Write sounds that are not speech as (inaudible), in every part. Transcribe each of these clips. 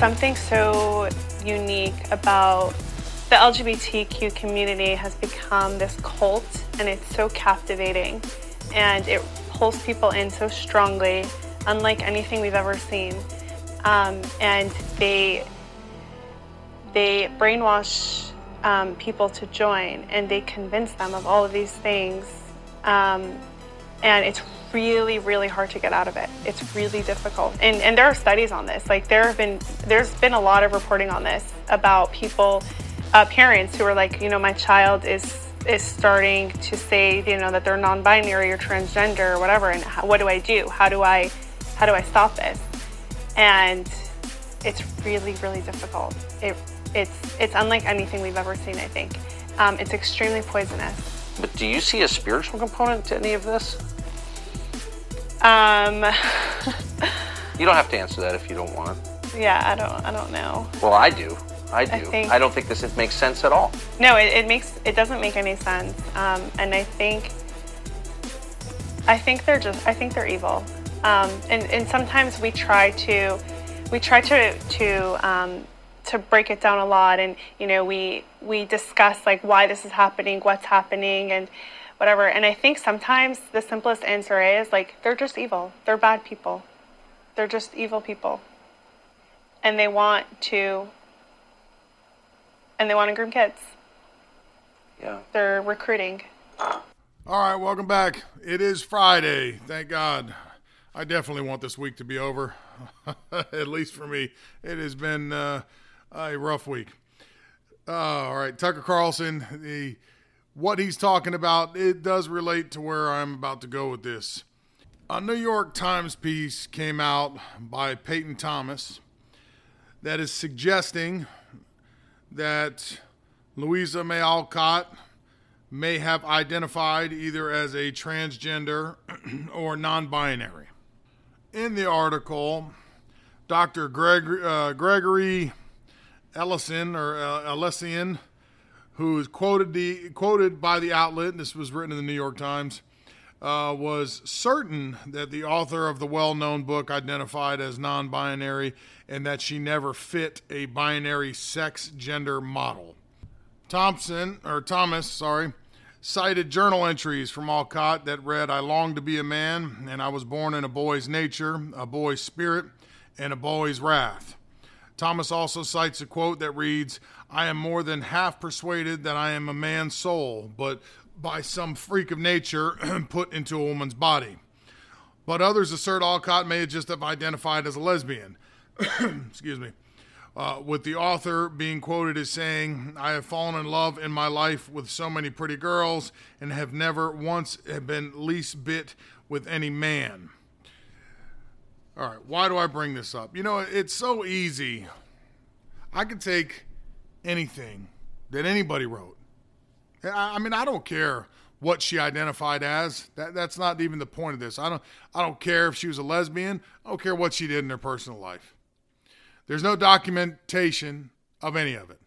something so unique about the LGBTQ community has become this cult and it's so captivating and it pulls people in so strongly, unlike anything we've ever seen. Um, and they they brainwash um, people to join and they convince them of all of these things. Um, and it's really, really hard to get out of it. It's really difficult. And, and there are studies on this. Like there have been, there's been a lot of reporting on this about people, uh, parents who are like, you know, my child is is starting to say, you know, that they're non-binary or transgender or whatever, and how, what do I do? How do I, how do I stop this? And it's really, really difficult. It, it's it's unlike anything we've ever seen. I think um, it's extremely poisonous. But do you see a spiritual component to any of this? Um, (laughs) You don't have to answer that if you don't want. yeah, I don't I don't know. Well, I do. I do. I, think- don't think this makes sense at all. No, it, it makes it doesn't make any sense. Um, and I think I think they're just I think they're evil. Um, and and sometimes we try to we try to to um, to break it down a lot, and you know we we discuss like why this is happening, what's happening, and whatever. And I think sometimes the simplest answer is like they're just evil. They're bad people. They're just evil people. And they want to and they want to groom kids. Yeah. They're recruiting. All right, welcome back. It is Friday. Thank God. I definitely want this week to be over. (laughs) At least for me, it has been uh, a rough week. Uh, all right, Tucker Carlson. The what he's talking about it does relate to where I'm about to go with this. A New York Times piece came out by Peyton Thomas that is suggesting that Louisa May Alcott may have identified either as a transgender (clears throat) or non binary. In the article, Dr. Greg, uh, Gregory Ellison or uh, Ellison, who is quoted the quoted by the outlet, this was written in the New York Times, uh, was certain that the author of the well-known book identified as non-binary and that she never fit a binary sex gender model. Thompson or Thomas, sorry, cited journal entries from Alcott that read, "I long to be a man, and I was born in a boy's nature, a boy's spirit, and a boy's wrath." Thomas also cites a quote that reads, I am more than half persuaded that I am a man's soul, but by some freak of nature (clears throat) put into a woman's body. But others assert Alcott may have just have identified as a lesbian. (clears throat) Excuse me. Uh, with the author being quoted as saying, I have fallen in love in my life with so many pretty girls and have never once been least bit with any man. All right, why do I bring this up? You know, it's so easy. I could take anything that anybody wrote. I mean, I don't care what she identified as. That that's not even the point of this. I don't I don't care if she was a lesbian. I don't care what she did in her personal life. There's no documentation of any of it.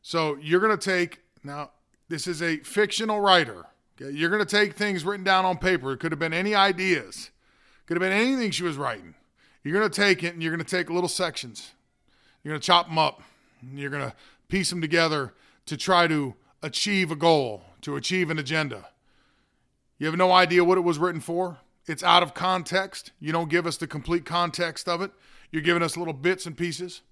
So you're going to take now this is a fictional writer. Okay? You're going to take things written down on paper. It could have been any ideas. Could have been anything she was writing. You're going to take it and you're going to take little sections. You're going to chop them up. You're going to piece them together to try to achieve a goal, to achieve an agenda. You have no idea what it was written for. It's out of context. You don't give us the complete context of it. You're giving us little bits and pieces.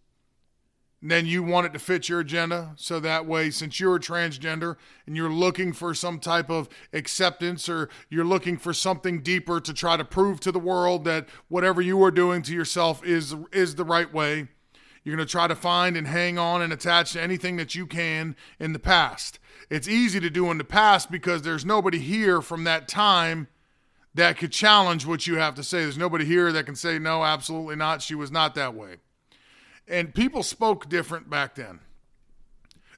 Then you want it to fit your agenda. So that way, since you're a transgender and you're looking for some type of acceptance or you're looking for something deeper to try to prove to the world that whatever you are doing to yourself is is the right way, you're going to try to find and hang on and attach to anything that you can in the past. It's easy to do in the past because there's nobody here from that time that could challenge what you have to say. There's nobody here that can say, no, absolutely not. She was not that way. And people spoke different back then.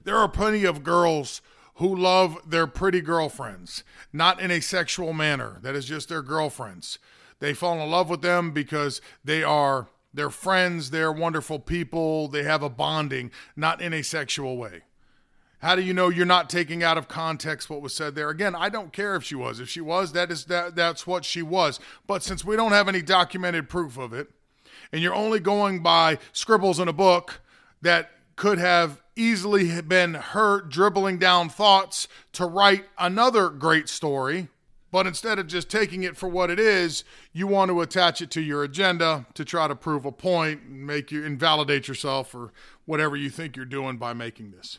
There are plenty of girls who love their pretty girlfriends, not in a sexual manner. That is just their girlfriends. They fall in love with them because they are their friends, they're wonderful people, they have a bonding, not in a sexual way. How do you know you're not taking out of context what was said there? Again, I don't care if she was. If she was, that is that that's what she was. But since we don't have any documented proof of it, and you're only going by scribbles in a book that could have easily been her dribbling down thoughts to write another great story, but instead of just taking it for what it is, you want to attach it to your agenda to try to prove a point and make you invalidate yourself or whatever you think you're doing by making this.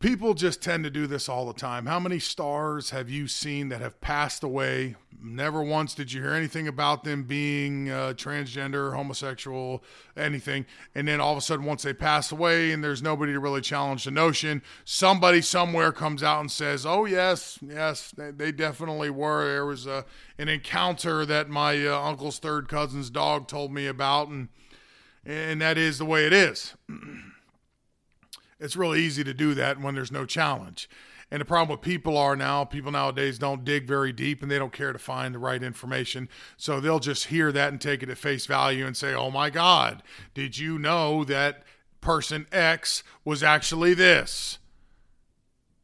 People just tend to do this all the time. How many stars have you seen that have passed away? Never once did you hear anything about them being uh, transgender, homosexual, anything. And then all of a sudden, once they pass away and there's nobody to really challenge the notion, somebody somewhere comes out and says, Oh, yes, yes, they, they definitely were. There was a, an encounter that my uh, uncle's third cousin's dog told me about, and, and that is the way it is. (clears throat) It's really easy to do that when there's no challenge. And the problem with people are now, people nowadays don't dig very deep and they don't care to find the right information. So they'll just hear that and take it at face value and say, oh my God, did you know that person X was actually this?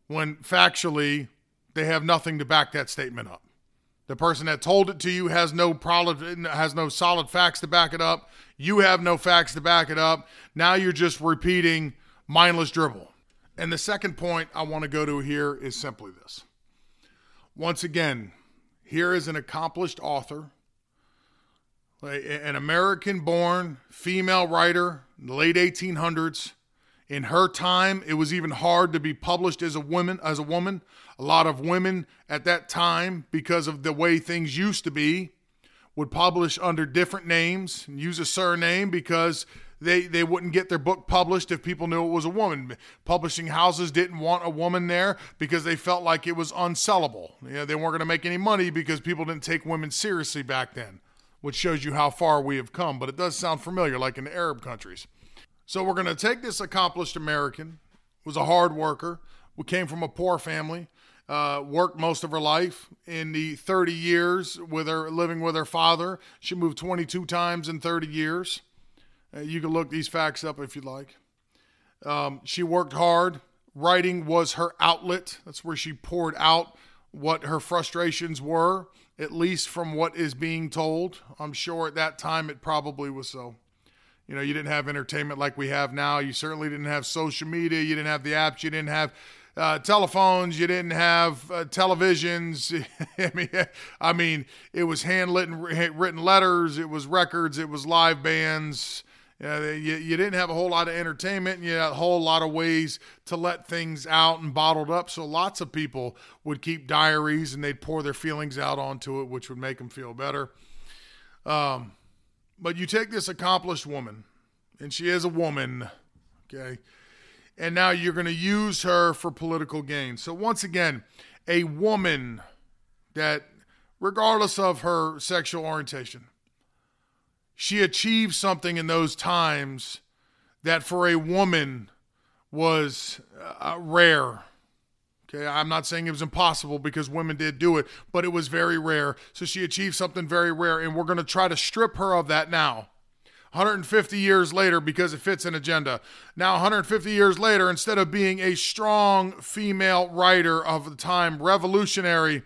When factually, they have nothing to back that statement up. The person that told it to you has no problem, has no solid facts to back it up. You have no facts to back it up. Now you're just repeating mindless dribble. And the second point I want to go to here is simply this. Once again, here is an accomplished author, an American born female writer in the late 1800s. In her time, it was even hard to be published as a woman. As a woman, a lot of women at that time, because of the way things used to be, would publish under different names and use a surname because they they wouldn't get their book published if people knew it was a woman. Publishing houses didn't want a woman there because they felt like it was unsellable. You know, they weren't going to make any money because people didn't take women seriously back then, which shows you how far we have come. But it does sound familiar, like in the Arab countries. So we're going to take this accomplished American, was a hard worker, we came from a poor family. Uh, worked most of her life in the 30 years with her living with her father. She moved 22 times in 30 years. Uh, you can look these facts up if you'd like. Um, she worked hard. Writing was her outlet. That's where she poured out what her frustrations were, at least from what is being told. I'm sure at that time it probably was so. You know, you didn't have entertainment like we have now. You certainly didn't have social media. You didn't have the apps. You didn't have uh, telephones. You didn't have uh, televisions. (laughs) I mean, I mean, it was handwritten written letters. It was records. It was live bands. You, you, you, didn't have a whole lot of entertainment, and you had a whole lot of ways to let things out and bottled up. So lots of people would keep diaries and they'd pour their feelings out onto it, which would make them feel better. Um, but you take this accomplished woman, and she is a woman, okay, and now you're going to use her for political gain. So once again, a woman that, regardless of her sexual orientation, she achieved something in those times that for a woman was uh, rare. Okay, I'm not saying it was impossible because women did do it, but it was very rare. So she achieved something very rare, and we're going to try to strip her of that now. 150 years later, because it fits an agenda. Now, 150 years later, instead of being a strong female writer of the time, revolutionary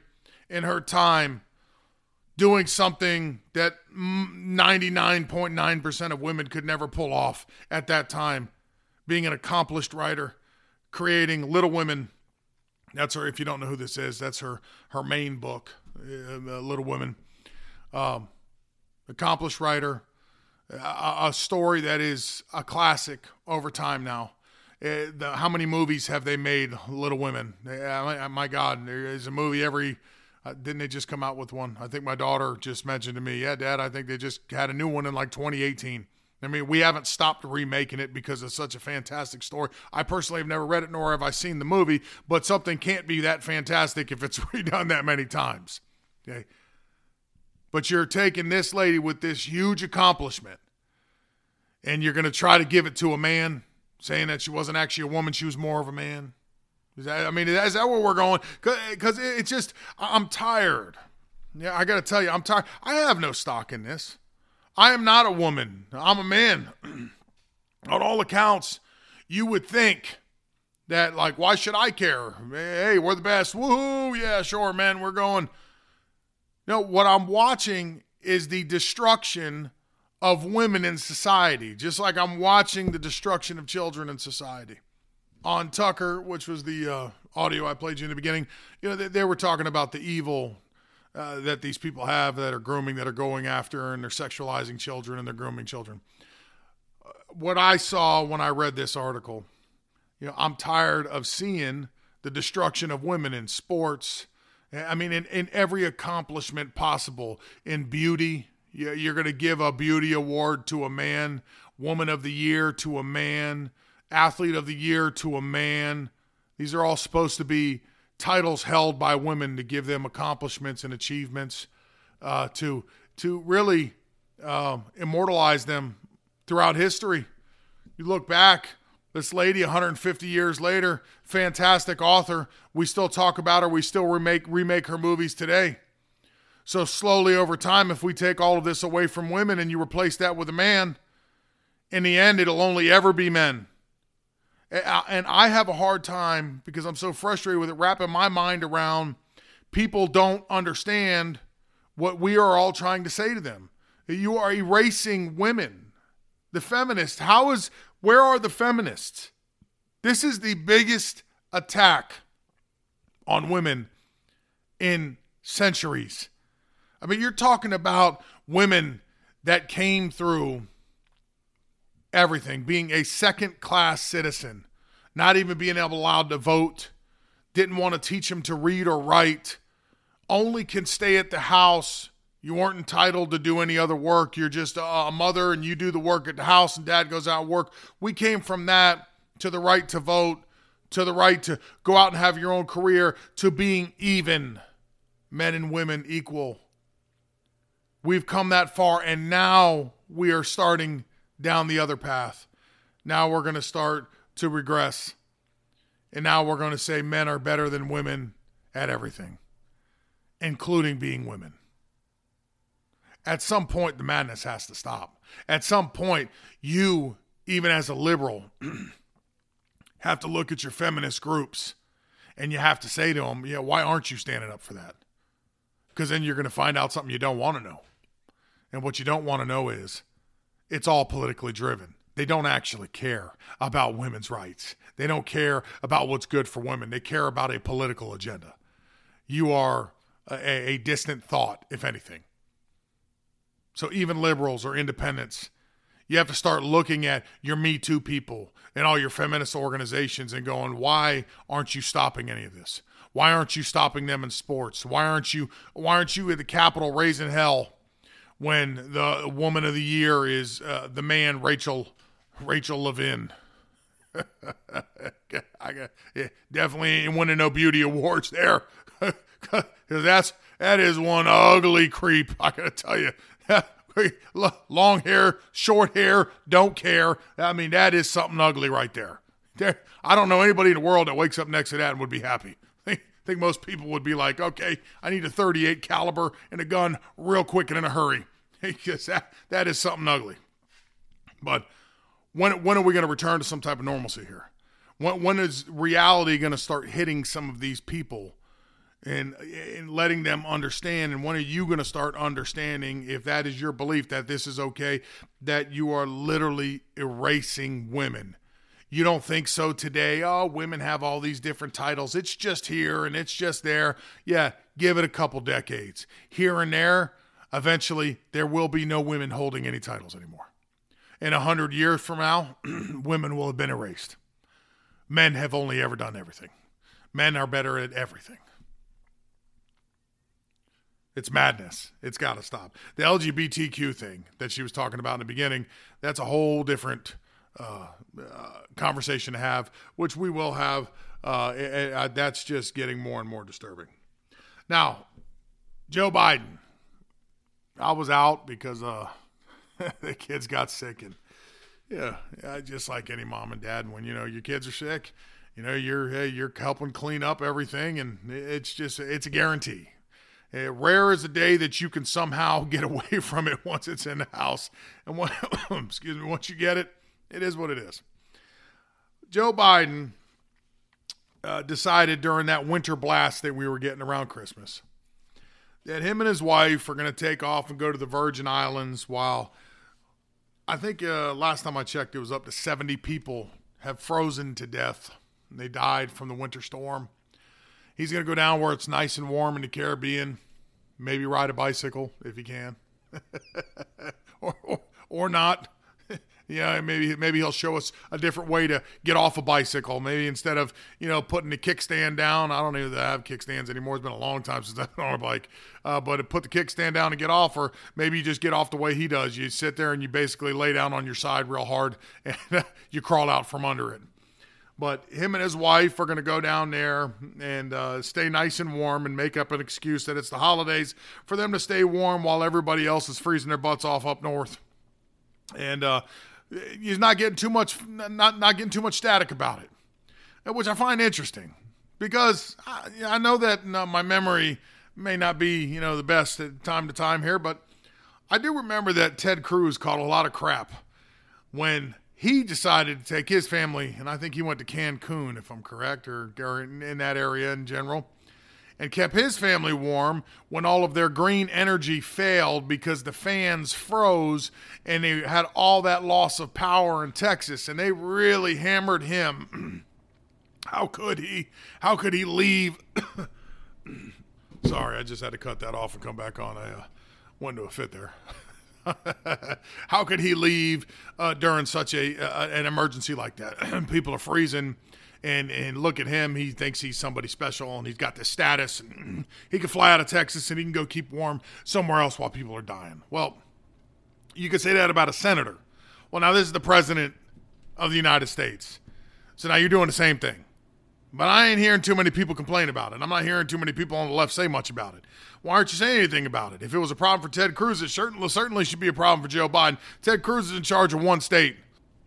in her time, doing something that 99.9% of women could never pull off at that time. Being an accomplished writer, creating Little Women. That's her. If you don't know who this is, that's her her main book, uh, Little Women. Um, accomplished writer, a, a, story that is a classic over time now. Uh, the, how many movies have they made? Little Women. Uh, my God, there is a movie every uh, didn't they just come out with one? I think my daughter just mentioned to me, yeah, Dad, I think they just had a new one in like 2018. I mean, we haven't stopped remaking it because it's such a fantastic story. I personally have never read it, nor have I seen the movie, but something can't be that fantastic if it's (laughs) redone that many times. Okay. But you're taking this lady with this huge accomplishment and you're going to try to give it to a man, saying that she wasn't actually a woman, she was more of a man. Is that, I mean, is that where we're going? Because it's just, I'm tired. Yeah, I got to tell you, I'm tired. I have no stock in this. I am not a woman. I'm a man. (clears throat) On all accounts, you would think that like why should I care? Hey, we're the best. Woohoo! Yeah, sure, man, we're going. No, what I'm watching is the destruction of women in society, just like I'm watching the destruction of children in society. On Tucker, which was the uh, audio I played you in the beginning, you know, they, they were talking about the evil uh, that these people have that are grooming, that are going after, and they're sexualizing children and they're grooming children. Uh, what I saw when I read this article, you know, I'm tired of seeing the destruction of women in sports. I mean, in, in every accomplishment possible, in beauty, you're going to give a beauty award to a man, woman of the year to a man, athlete of the year to a man. These are all supposed to be titles held by women to give them accomplishments and achievements, uh, to to really uh, immortalize them throughout history. You look back, this lady, 150 years later, fantastic author. We still talk about her. We still remake remake her movies today. So slowly over time, if we take all of this away from women and you replace that with a man, in the end, it'll only ever be men. And I have a hard time because I'm so frustrated with it, wrapping my mind around people don't understand what we are all trying to say to them. You are erasing women. The feminists, how is, where are the feminists? This is the biggest attack on women in centuries. I mean, you're talking about women that came through everything, being a second class citizen, not even being able allowed to vote, didn't want to teach him to read or write, only can stay at the house. You weren't entitled to do any other work. You're just a mother and you do the work at the house and dad goes out and work. We came from that to the right to vote, to the right to go out and have your own career, to being even men and women equal. We've come that far and now we are starting down the other path. Now we're going to start to regress. And now we're going to say men are better than women at everything, including being women. At some point, the madness has to stop. At some point, you, even as a liberal, (clears throat) have to look at your feminist groups and you have to say to them, yeah, why aren't you standing up for that? Because then you're going to find out something you don't want to know. And what you don't want to know is it's all politically driven. They don't actually care about women's rights. They don't care about what's good for women. They care about a political agenda. You are a, a distant thought, if anything. So even liberals or independents, you have to start looking at your Me Too people and all your feminist organizations and going, why aren't you stopping any of this? Why aren't you stopping them in sports? Why aren't you why aren't you at the Capitol raising hell when the woman of the year is uh, the man Rachel Rachel Levine. (laughs) I got, yeah, definitely ain't winning no beauty awards there. Cause (laughs) that's that is one ugly creep. I gotta tell you, (laughs) long hair, short hair, don't care. I mean, that is something ugly right there. There, I don't know anybody in the world that wakes up next to that and would be happy. I think most people would be like, okay, I need a 38 caliber and a gun real quick and in a hurry (laughs) because that, that is something ugly. But when, when are we going to return to some type of normalcy here? When, when is reality going to start hitting some of these people and, and letting them understand? And when are you going to start understanding, if that is your belief that this is okay, that you are literally erasing women? You don't think so today? Oh, women have all these different titles. It's just here and it's just there. Yeah, give it a couple decades. Here and there, eventually there will be no women holding any titles anymore. In a hundred years from now, (clears throat) women will have been erased. Men have only ever done everything. Men are better at everything. It's madness. It's got to stop. The LGBTQ thing that she was talking about in the beginning, that's a whole different uh, uh, conversation to have, which we will have. Uh, it, it, that's just getting more and more disturbing. Now, Joe Biden I was out because uh, (laughs) the kids got sick, and yeah, yeah, just like any mom and dad, when you know your kids are sick, you know you're you're helping clean up everything, and it's just it's a guarantee. Uh, rare is a day that you can somehow (laughs) get away from it once it's in the house, and when, (coughs) excuse me, once you get it, it is what it is. Joe Biden uh, decided during that winter blast that we were getting around Christmas that him and his wife are going to take off and go to the Virgin Islands while I think uh, last time I checked, it was up to 70 people have frozen to death. They died from the winter storm. He's going to go down where it's nice and warm in the Caribbean, maybe ride a bicycle if he can, (laughs) or, or, or not. Yeah, maybe maybe he'll show us a different way to get off a bicycle. Maybe instead of you know putting the kickstand down, I don't even have kickstands anymore. It's been a long time since (laughs) I've been on a bike. Uh, but put the kickstand down and get off, or maybe you just get off the way he does. You sit there and you basically lay down on your side real hard (laughs) and you crawl out from under it. But him and his wife are going to go down there and uh, stay nice and warm and make up an excuse that it's the holidays for them to stay warm while everybody else is freezing their butts off up north. And uh, he's not getting too much not not getting too much static about it, which I find interesting because I, I know that my memory may not be you know the best at time to time here, but I do remember that Ted Cruz caught a lot of crap when he decided to take his family, and I think he went to Cancun, if I'm correct, or, or in, in that area in general and kept his family warm when all of their green energy failed because the fans froze and they had all that loss of power in Texas and they really hammered him. (clears throat) how could he? How could he leave? (coughs) Sorry, I just had to cut that off and come back on. I uh, went into a fit there. (laughs) how could he leave uh, during such a uh, an emergency like that? (clears throat) People are freezing and and look at him. He thinks he's somebody special, and he's got this status, and (clears throat) he can fly out of Texas and he can go keep warm somewhere else while people are dying. Well, you could say that about a senator. Well, now this is the president of the United States, so now you're doing the same thing. But I ain't hearing too many people complain about it. I'm not hearing too many people on the left say much about it. Why aren't you saying anything about it? If it was a problem for Ted Cruz, it certainly, certainly should be a problem for Joe Biden. Ted Cruz is in charge of one state,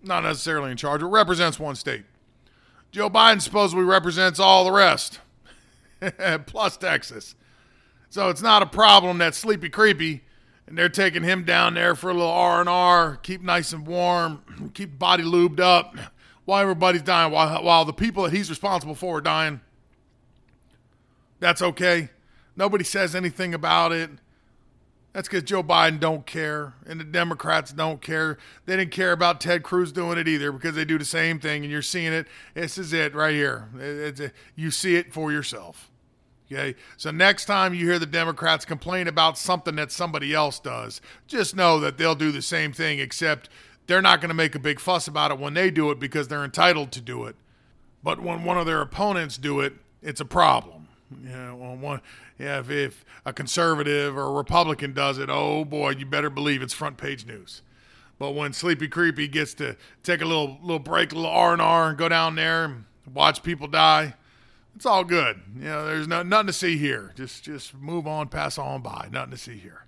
not necessarily in charge, but represents one state. Joe Biden supposedly represents all the rest, (laughs) plus Texas. So it's not a problem that sleepy creepy, and they're taking him down there for a little R and R, keep nice and warm, (clears throat) keep body lubed up, while everybody's dying, while while the people that he's responsible for are dying. That's okay. Nobody says anything about it. That's because Joe Biden don't care, and the Democrats don't care. They didn't care about Ted Cruz doing it either because they do the same thing, and you're seeing it. This is it right here. A, you see it for yourself. Okay, so next time you hear the Democrats complain about something that somebody else does, just know that they'll do the same thing, except they're not going to make a big fuss about it when they do it because they're entitled to do it. But when one of their opponents do it, it's a problem. You know, one, yeah, if, if a conservative or a Republican does it, oh boy, you better believe it's front page news. But when Sleepy Creepy gets to take a little little break, a little R and R, and go down there and watch people die, it's all good. You know, there's no, nothing to see here. Just just move on, pass on by. Nothing to see here.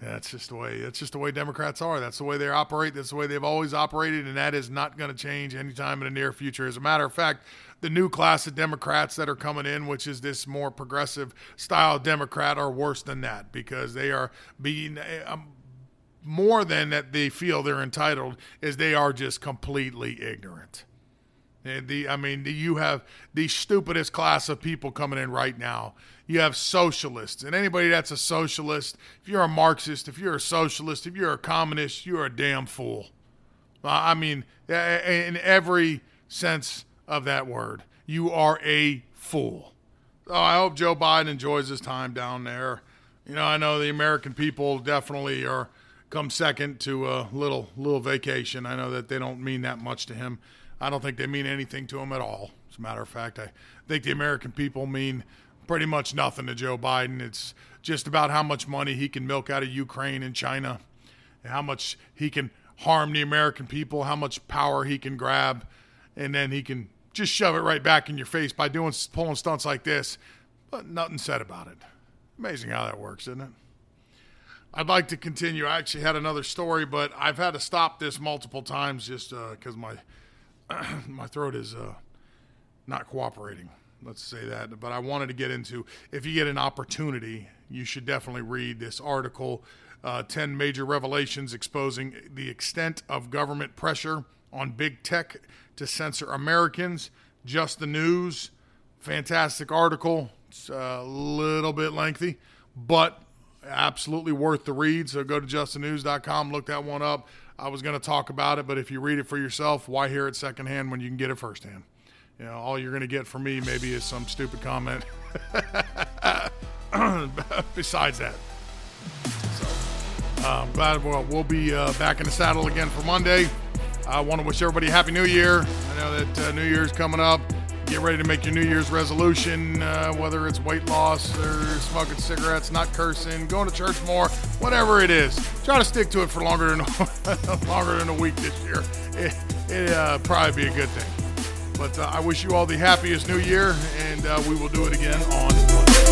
That's just the way. That's just the way Democrats are. That's the way they operate. That's the way they've always operated, and that is not going to change anytime in the near future. As a matter of fact, the new class of Democrats that are coming in, which is this more progressive style Democrat, are worse than that because they are being um, more than that they feel they're entitled, is they are just completely ignorant. And the, I mean, you have the stupidest class of people coming in right now. You have socialists, and anybody that's a socialist, if you're a Marxist, if you're a socialist, if you're a communist, you're a damn fool. Uh, I mean, in every sense of that word, you are a fool. So I hope Joe Biden enjoys his time down there. You know, I know the American people definitely are come second to a little little vacation. I know that they don't mean that much to him I don't think they mean anything to him at all. As a matter of fact, I think the American people mean pretty much nothing to Joe Biden. It's just about how much money he can milk out of Ukraine and China, and how much he can harm the American people, how much power he can grab, and then he can just shove it right back in your face by doing pulling stunts like this, but nothing said about it. Amazing how that works, isn't it? I'd like to continue. I actually had another story, but I've had to stop this multiple times just because uh, my (clears throat) my throat is uh, not cooperating. Let's say that. But I wanted to get into if you get an opportunity, you should definitely read this article uh, 10 Major Revelations Exposing the Extent of Government Pressure on Big Tech to Censor Americans. Just the News. fantastic article. It's a little bit lengthy, but absolutely worth the read. So go to justthenews.com, look that one up. I was going to talk about it, but if you read it for yourself, why hear it secondhand when you can get it firsthand? You know, all you're going to get from me maybe is some stupid comment. (laughs) Besides that, so I'm glad we'll, we'll be uh, back in the saddle again for Monday. I want to wish everybody a happy New Year. I know that uh, New Year's coming up. Get ready to make your New Year's resolution, uh, whether it's weight loss or smoking cigarettes, not cursing, going to church more, whatever it is. Try to stick to it for longer than (laughs) longer than a week this year. It, it uh, probably be a good thing. But uh, I wish you all the happiest New Year, and uh, we will do it again on Monday.